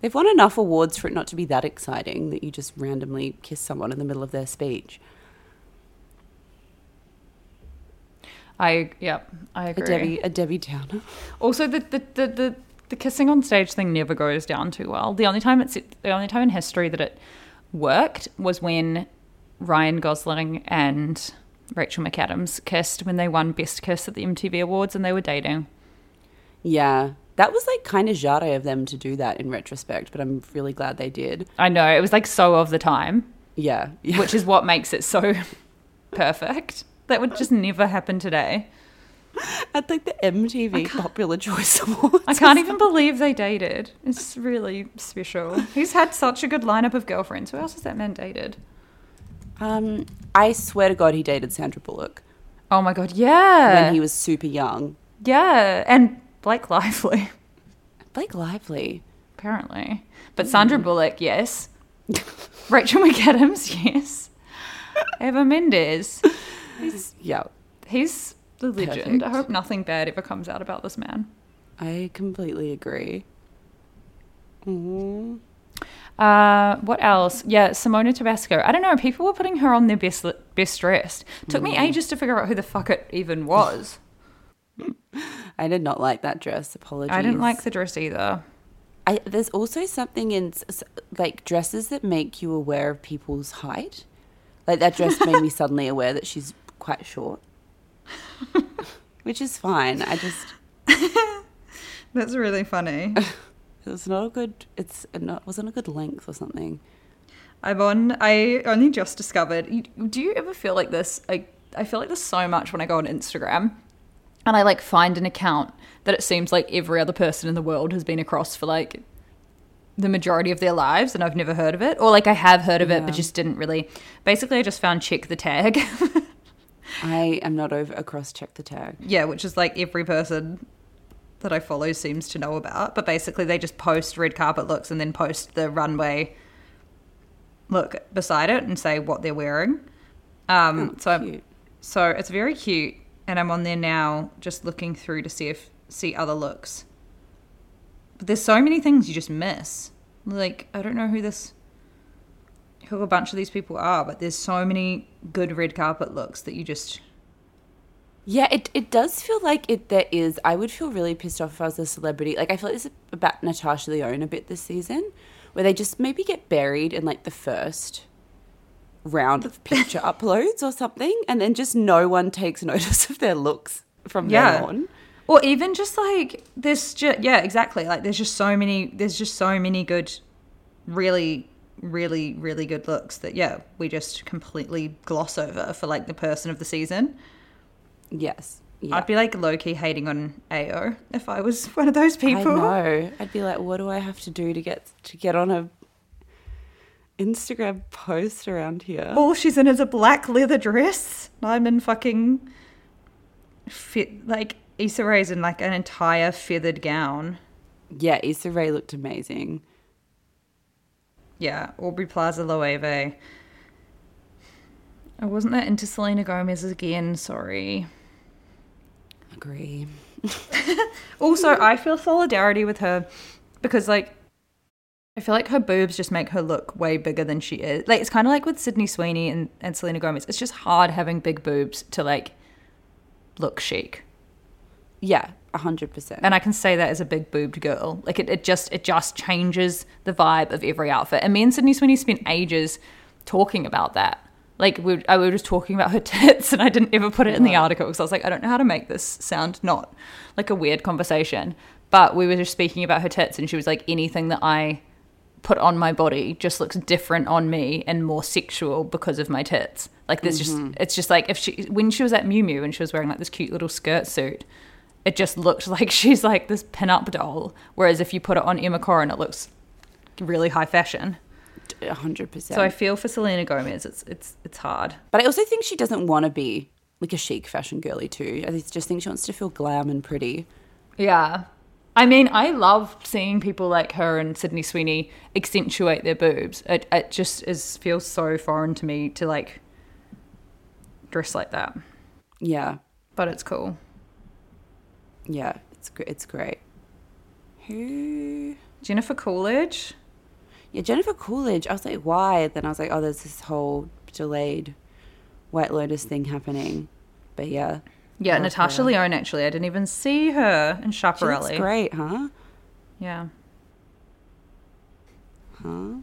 They've won enough awards for it not to be that exciting that you just randomly kiss someone in the middle of their speech. I yeah, I agree. Debbie, a Debbie Downer. Also, the the, the the the kissing on stage thing never goes down too well. The only time it's the only time in history that it worked was when Ryan Gosling and Rachel McAdams kissed when they won Best Kiss at the MTV Awards and they were dating. Yeah, that was like kind of jade of them to do that in retrospect, but I'm really glad they did. I know it was like so of the time, Yeah, yeah. which is what makes it so perfect. That would just never happen today. at like the MTV Popular Choice Awards. I can't even believe they dated. It's really special. He's had such a good lineup of girlfriends. Who else has that man dated? Um, I swear to God, he dated Sandra Bullock Oh my god, yeah. when he was super young. Yeah, and Blake Lively, Blake Lively. apparently. But Sandra Bullock, yes. Rachel McAdams, yes. Eva Mendes. He's, Yeah, He's the legend. I hope nothing bad ever comes out about this man. I completely agree. Mhm. Uh, what else? Yeah, Simona Tabasco. I don't know. People were putting her on their best best dressed. Took me ages to figure out who the fuck it even was. I did not like that dress. Apologies. I didn't like the dress either. I, there's also something in like dresses that make you aware of people's height. Like that dress made me suddenly aware that she's quite short, which is fine. I just That's really funny. it's not a good. It's not wasn't a good length or something. I'm on. I only just discovered. you- Do you ever feel like this? I I feel like this so much when I go on Instagram, and I like find an account that it seems like every other person in the world has been across for like the majority of their lives, and I've never heard of it, or like I have heard of it but just didn't really. Basically, I just found check the tag. I am not over across. Check the tag. yeah, which is like every person that I follow seems to know about. But basically, they just post red carpet looks and then post the runway look beside it and say what they're wearing. Um, so I'm, cute. so it's very cute, and I'm on there now, just looking through to see if see other looks. But there's so many things you just miss. Like I don't know who this, who a bunch of these people are, but there's so many good red carpet looks that you just Yeah, it, it does feel like it there is. I would feel really pissed off if I was a celebrity. Like I feel like this is about Natasha Lyonne a bit this season, where they just maybe get buried in like the first round of picture uploads or something, and then just no one takes notice of their looks from then on. Or even just like there's just yeah, exactly. Like there's just so many there's just so many good really really really good looks that yeah, we just completely gloss over for like the person of the season. Yes. Yeah. I'd be like low key hating on Ayo if I was one of those I people. know. I'd be like, what do I have to do to get to get on a Instagram post around here? All she's in is a black leather dress. I'm in fucking fit like Issa Rae's in like an entire feathered gown. Yeah, Issa Rae looked amazing. Yeah, Aubrey Plaza Loewe. I wasn't that into Selena Gomez again, sorry. Agree. Also, I feel solidarity with her because, like, I feel like her boobs just make her look way bigger than she is. Like, it's kind of like with Sydney Sweeney and, and Selena Gomez. It's just hard having big boobs to, like, look chic. Yeah, hundred percent. And I can say that as a big boobed girl. Like, it, it just it just changes the vibe of every outfit. And me and Sydney Sweeney spent ages talking about that. Like, we, I, we were just talking about her tits, and I didn't ever put it in the article because I was like, I don't know how to make this sound not like a weird conversation. But we were just speaking about her tits, and she was like, anything that I put on my body just looks different on me and more sexual because of my tits. Like, there's just, mm-hmm. it's just like if she, when she was at Miu Miu and she was wearing like this cute little skirt suit, it just looked like she's like this pin-up doll. Whereas if you put it on Emma Corrin, it looks really high fashion. hundred percent. So I feel for Selena Gomez, it's it's it's hard. But I also think she doesn't want to be like a chic fashion girly too. I just think she wants to feel glam and pretty. Yeah. I mean, I love seeing people like her and Sydney Sweeney accentuate their boobs. It it just is feels so foreign to me to like dress like that. Yeah, But it's cool. Yeah, it's it's great. Who? Jennifer Coolidge. Yeah, Jennifer Coolidge. I was like, why? Then I was like, oh, there's this whole delayed White Lotus thing happening. But yeah, Yeah, Natasha her. Lyonne actually. I didn't even see her in Schiaparelli. great, huh? Yeah. Huh?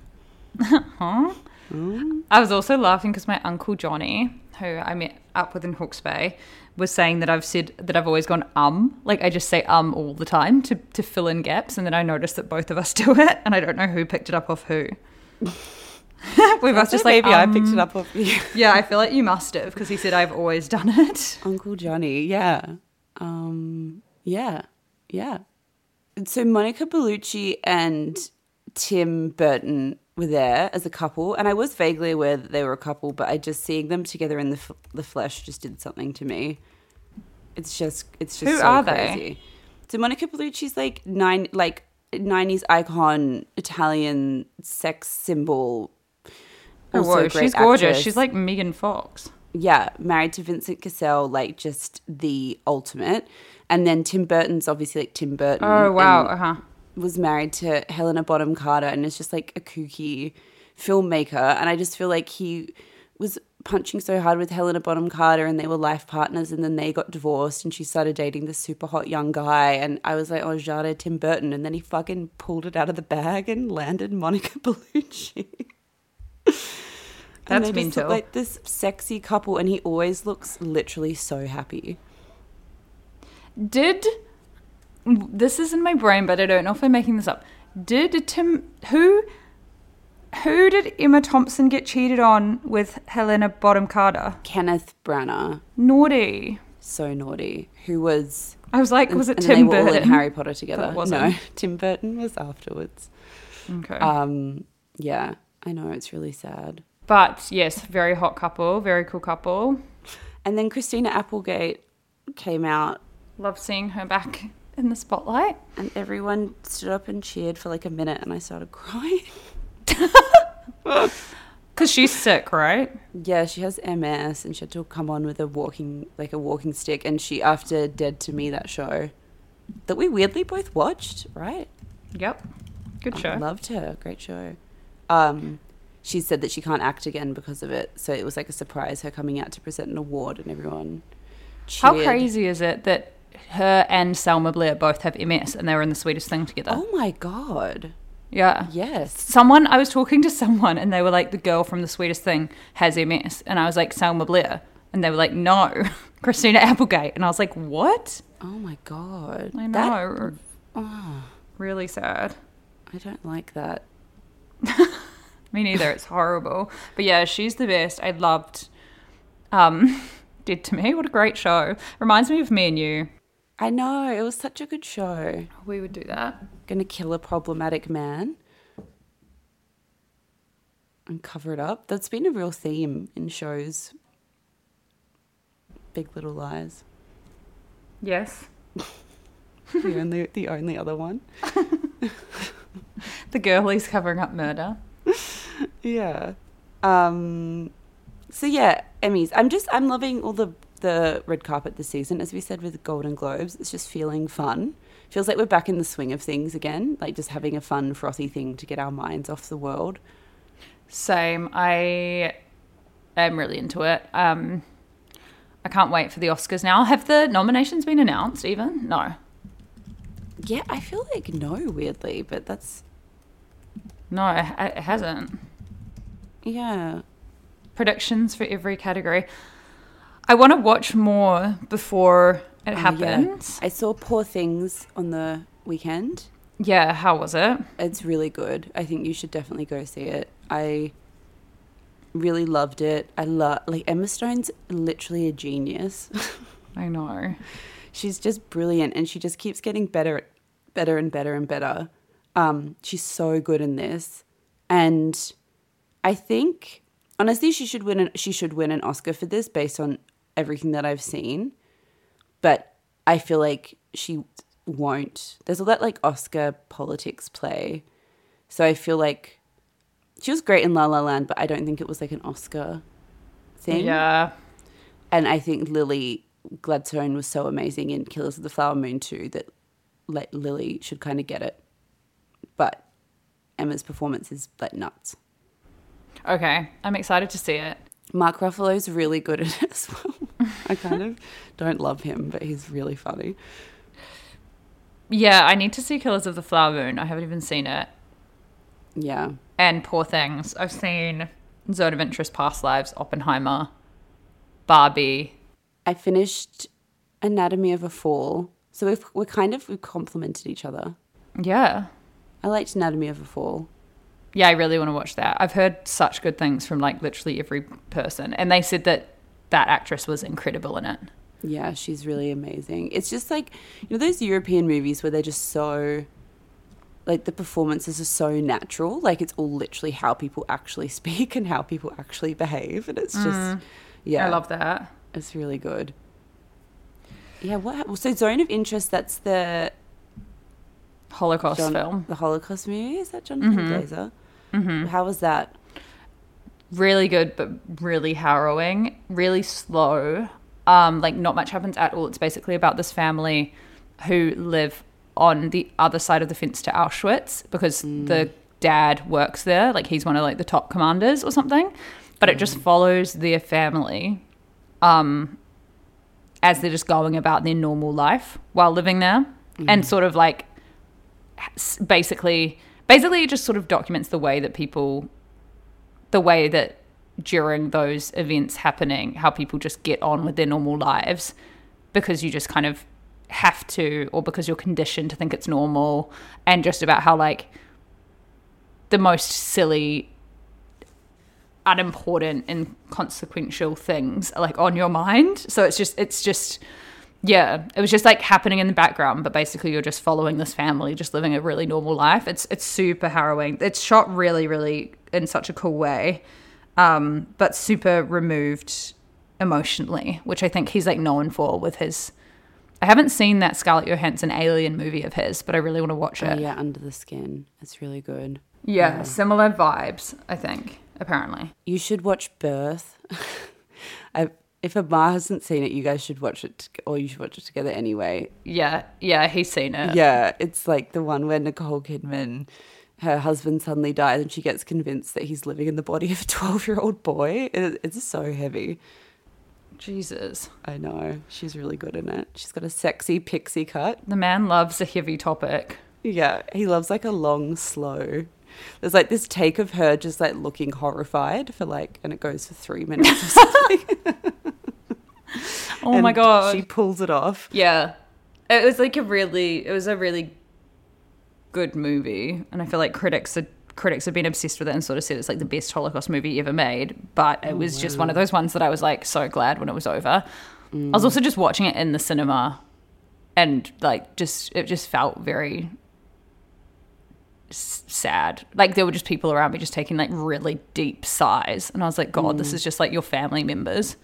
Huh? Hmm. I was also laughing because my uncle Johnny, who I met up with in Hawke's Bay, was saying that I've said that I've always gone um, like I just say um all the time to to fill in gaps, and then I noticed that both of us do it, and I don't know who picked it up off who. we both just like maybe I picked um, it up off you. Yeah, I feel like you must have because he said I've always done it. Uncle Johnny, yeah. Um, yeah, yeah. So Monica Bellucci and Tim Burton were there as a couple, and I was vaguely aware that they were a couple, but I just seeing them together in the f- the flesh just did something to me. It's just, it's just Who so are they? So Monica Bellucci's like nine, like '90s icon, Italian sex symbol. Oh, whoa, she's gorgeous. actress She's like Megan Fox. yeah, married to Vincent Cassel, like just the ultimate. And then Tim Burton's obviously like Tim Burton. Oh wow, uh huh. Was married to Helena Bonham Carter and is just like a kooky filmmaker. And I just feel like he was punching so hard with Helena Bonham Carter and they were life partners and then they got divorced and she started dating this super hot young guy and I was like, oh, Jada Tim Burton. And then he fucking pulled it out of the bag and landed Monica Bellucci. and That's just look like this sexy couple and he always looks literally so happy. Did this is in my brain, but I don't know if I'm making this up. Did Tim who who did Emma Thompson get cheated on with Helena Bonham Carter? Kenneth Branagh, Naughty. so naughty, who was I was like, was it and Tim they were all in Harry Potter together. No, Tim Burton was afterwards. Okay. Um, yeah, I know it's really sad. but yes, very hot couple, very cool couple. And then Christina Applegate came out, Love seeing her back in the spotlight. and everyone stood up and cheered for like a minute, and I started crying. Cause she's sick, right? Yeah, she has MS, and she had to come on with a walking like a walking stick. And she after Dead to Me that show that we weirdly both watched, right? Yep. Good I show. loved her. Great show. Um, she said that she can't act again because of it. So it was like a surprise her coming out to present an award and everyone How crazy is it that her and Selma Blair both have MS and they were in the sweetest thing together? Oh my god. yeah. Yes. Someone, I was talking to someone and they were like, the girl from the sweetest thing has MS. And I was like, Selma Blair. And they were like, no, Christina Applegate. And I was like, what? Oh my god. I That- know. Really sad. I don't like that. Me neither. It's horrible. But yeah, she's the best. I loved um Dead to Me. What a great show. Reminds me of me and you. I know. It was such a good show. We would do that. Gonna kill a problematic man and cover it up. That's been a real theme in shows. Big Little Lies. Yes. the only the only other one. The girlies covering up murder. Yeah. Um so yeah, Emmys. I'm just I'm loving all the the red carpet this season. As we said with the Golden Globes, it's just feeling fun. Feels like we're back in the swing of things again, like just having a fun, frothy thing to get our minds off the world. Same. I am really into it. Um, I can't wait for the Oscars now. Have the nominations been announced even? No. Yeah, I feel like no, weirdly, but that's No, it, it hasn't. yeah. Predictions for every category. I want to watch more before it Oh, yeah. happens. I saw Poor Things on the weekend. Yeah, how was it? It's really good. I think you should definitely go see it. I really loved it. I love like Emma Stone's literally a genius. I know. she's just brilliant and she just keeps getting better better and better and better. Um she's so good in this. And I think honestly she should win an, she should win an Oscar for this based on everything that I've seen. But I feel like she won't. There's all that like Oscar politics play. So I feel like she was great in La La Land, but I don't think it was like an Oscar thing. Yeah. And I think Lily Gladstone was so amazing in Killers of the Flower Moon too that like Lily should kind of get it. But Emma's performance is like nuts. Okay. I'm excited to see it. Mark Ruffalo's really good at it as well. I kind of don't love him, but he's really funny. Yeah, I need to see Killers of the Flower Moon. I haven't even seen it. Yeah. And Poor Things. I've seen Zone of Interest, Past Lives, Oppenheimer, Barbie. I finished Anatomy of a Fall. So we've, we're kind of, we've complemented each other. Yeah. I liked Anatomy of a Fall. Yeah, I really want to watch that. I've heard such good things from like literally every person. And they said that that actress was incredible in it. Yeah, she's really amazing. It's just like, you know, those European movies where they're just so, like, the performances are so natural. Like, it's all literally how people actually speak and how people actually behave. And it's just, yeah. I love that. It's really good. Yeah, what So, Zone of Interest, that's the Holocaust John, film. the Holocaust movie. Is that Jonathan Glazer? Mm-hmm. How was that? Really good, but really harrowing. Really slow. Um, like not much happens at all. It's basically about this family who live on the other side of the fence to Auschwitz because the dad works there. Like he's one of like the top commanders or something. but it just follows their family um, as they're just going about their normal life while living there, and sort of like basically, basically, it just sort of documents the way that people, the way that during those events happening, how people just get on with their normal lives because you just kind of have to, or because you're conditioned to think it's normal, and just about how like the most silly unimportant and consequential things are like on your mind. So it's just it's just yeah it was just like happening in the background but basically you're just following this family just living a really normal life it's it's super harrowing it's shot really really in such a cool way um but super removed emotionally which i think he's like known for with his i haven't seen that scarlett johansson alien movie of his but i really want to watch Oh, it yeah, Under the Skin. It's really good. yeah similar vibes i think apparently You should watch Birth. I, if Amar hasn't seen it, you guys should watch it, or you should watch it together anyway. yeah yeah he's seen it Yeah, it's like the one where Nicole Kidman, her husband suddenly dies, and she gets convinced that he's living in the body of a twelve-year-old boy. It, it's so heavy. jesus I know she's really good in it. She's got a sexy pixie cut. The man loves a heavy topic. Yeah, he loves like a long slow. There's like this take of her just like looking horrified for like, and it goes for three minutes or something. Oh my And god. She pulls it off. yeah. It was like a really it was a really good movie and I feel like critics are critics have been obsessed with it and sort of said it's like the best Holocaust movie ever made, but it oh, was just one of those ones that I was like so glad when it was over. I was mm. also just watching it in the cinema and like just it just felt very s- sad. Like there were just people around me just taking like really deep sighs, and I was like, God, this mm. is just like your family members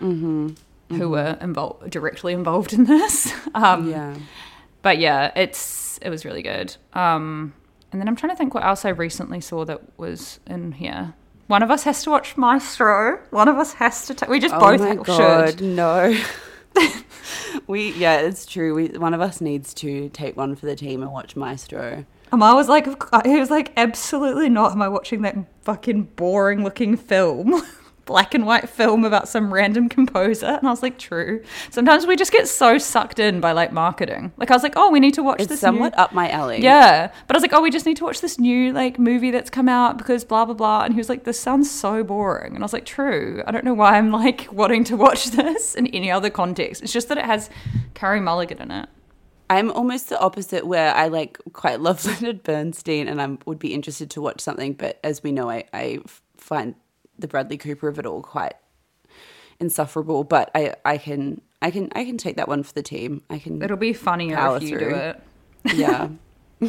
mm-hmm. Who were involved directly involved in this. Um, Yeah. but yeah, it's it was really good. Um, and then I'm trying to think what else I recently saw that was in here. One of us has to watch Maestro. One of us has to. ta- we just Oh both my god, should. no. we yeah, it's true. We one of us needs to take one for the team and watch Maestro. Amar was like, he was like, absolutely not. Am I watching that fucking boring looking film? Black and white film about some random composer. And I was like, true. Sometimes we just get so sucked in by like marketing. Like I was like, oh, we need to watch It's this. somewhat new- up my alley. Yeah. But I was like, oh, we just need to watch this new like movie that's come out because blah blah blah. And he was like, this sounds so boring. And I was like, true. I don't know why I'm like wanting to watch this in any other context. It's just that it has Carey Mulligan in it. I'm almost the opposite, where I like quite love Leonard Bernstein, and I would be interested to watch something. But as we know, I find the Bradley Cooper of it all quite insufferable. But I, I can, I can, I can take that one for the team. I can. It'll be funnier if you do it. yeah.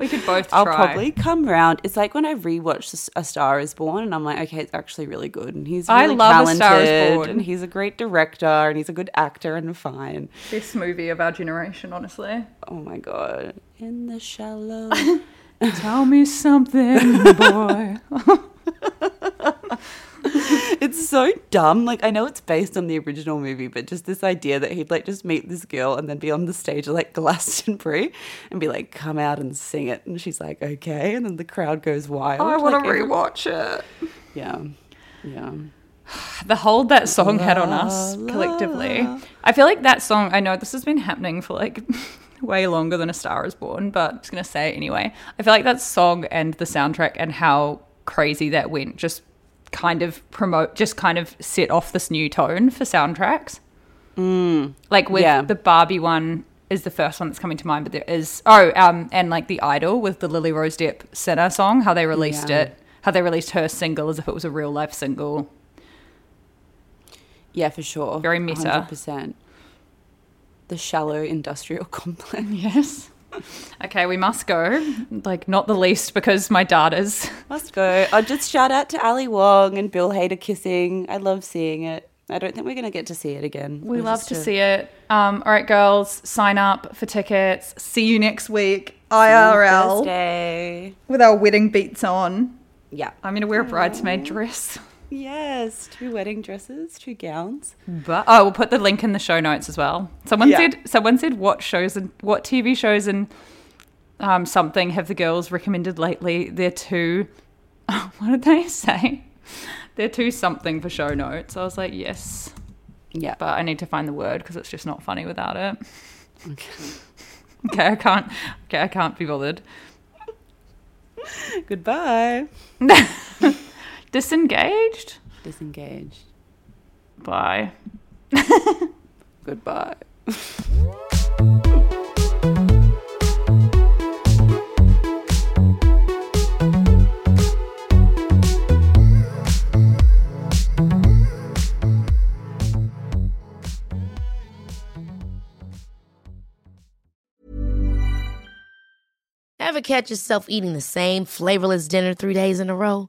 We could both I'll probably come round. It's like when I rewatched A Star Is Born, and I'm like, okay, it's actually really good, and he's I really love A Star Is Born. and he's a great director, and he's a good actor, and fine. Best movie of our generation, honestly. Oh my god, in the shallow. Tell me something, boy. it's so dumb. Like I know it's based on the original movie, but just this idea that he'd like just meet this girl and then be on the stage at like Glastonbury and be like, "Come out and sing it," and she's like, "Okay," and then the crowd goes wild. I want to Like, every- rewatch it. Yeah, yeah. The hold that song had on us collectively. I feel like that song, I know this has been happening for like way longer than A Star is Born, but I'm just going to say it anyway. I feel like that song and the soundtrack and how crazy that went just kind of promote, just kind of set off this new tone for soundtracks. Like with Yeah. the Barbie one is the first one that's coming to mind, but there is oh, um, and like the Idol with the Lily Rose Depp Sinner song, how they released Yeah. it, how they released her single as if it was a real life single. Yeah, for sure. Very meta. 100%. The shallow industrial complex. Yes. Okay, we must go. Like, not the least because my daughters. Must go. I'll just shout out to Ali Wong and Bill Hader kissing. I love seeing it. I don't think we're going to get to see it again. We love to see it. Um, all right, girls, sign up for tickets. See you next week. IRL Thursday. with our wedding beats on. Yeah. I'm gonna wear a bridesmaid dress. Yes, two wedding dresses, two gowns. But oh, we'll put the link in the show notes as well. Someone Yeah. said someone said what shows and what TV shows and um, something have the girls recommended lately? They're too. what did they say? they're too something for show notes. I was like, yes, Yeah. but I need to find the word because it's just not funny without it. Okay, I can't. Okay, I can't be bothered. Goodbye. Disengaged. Disengaged. Bye. Goodbye. Ever catch yourself eating the same flavorless dinner three days in a row?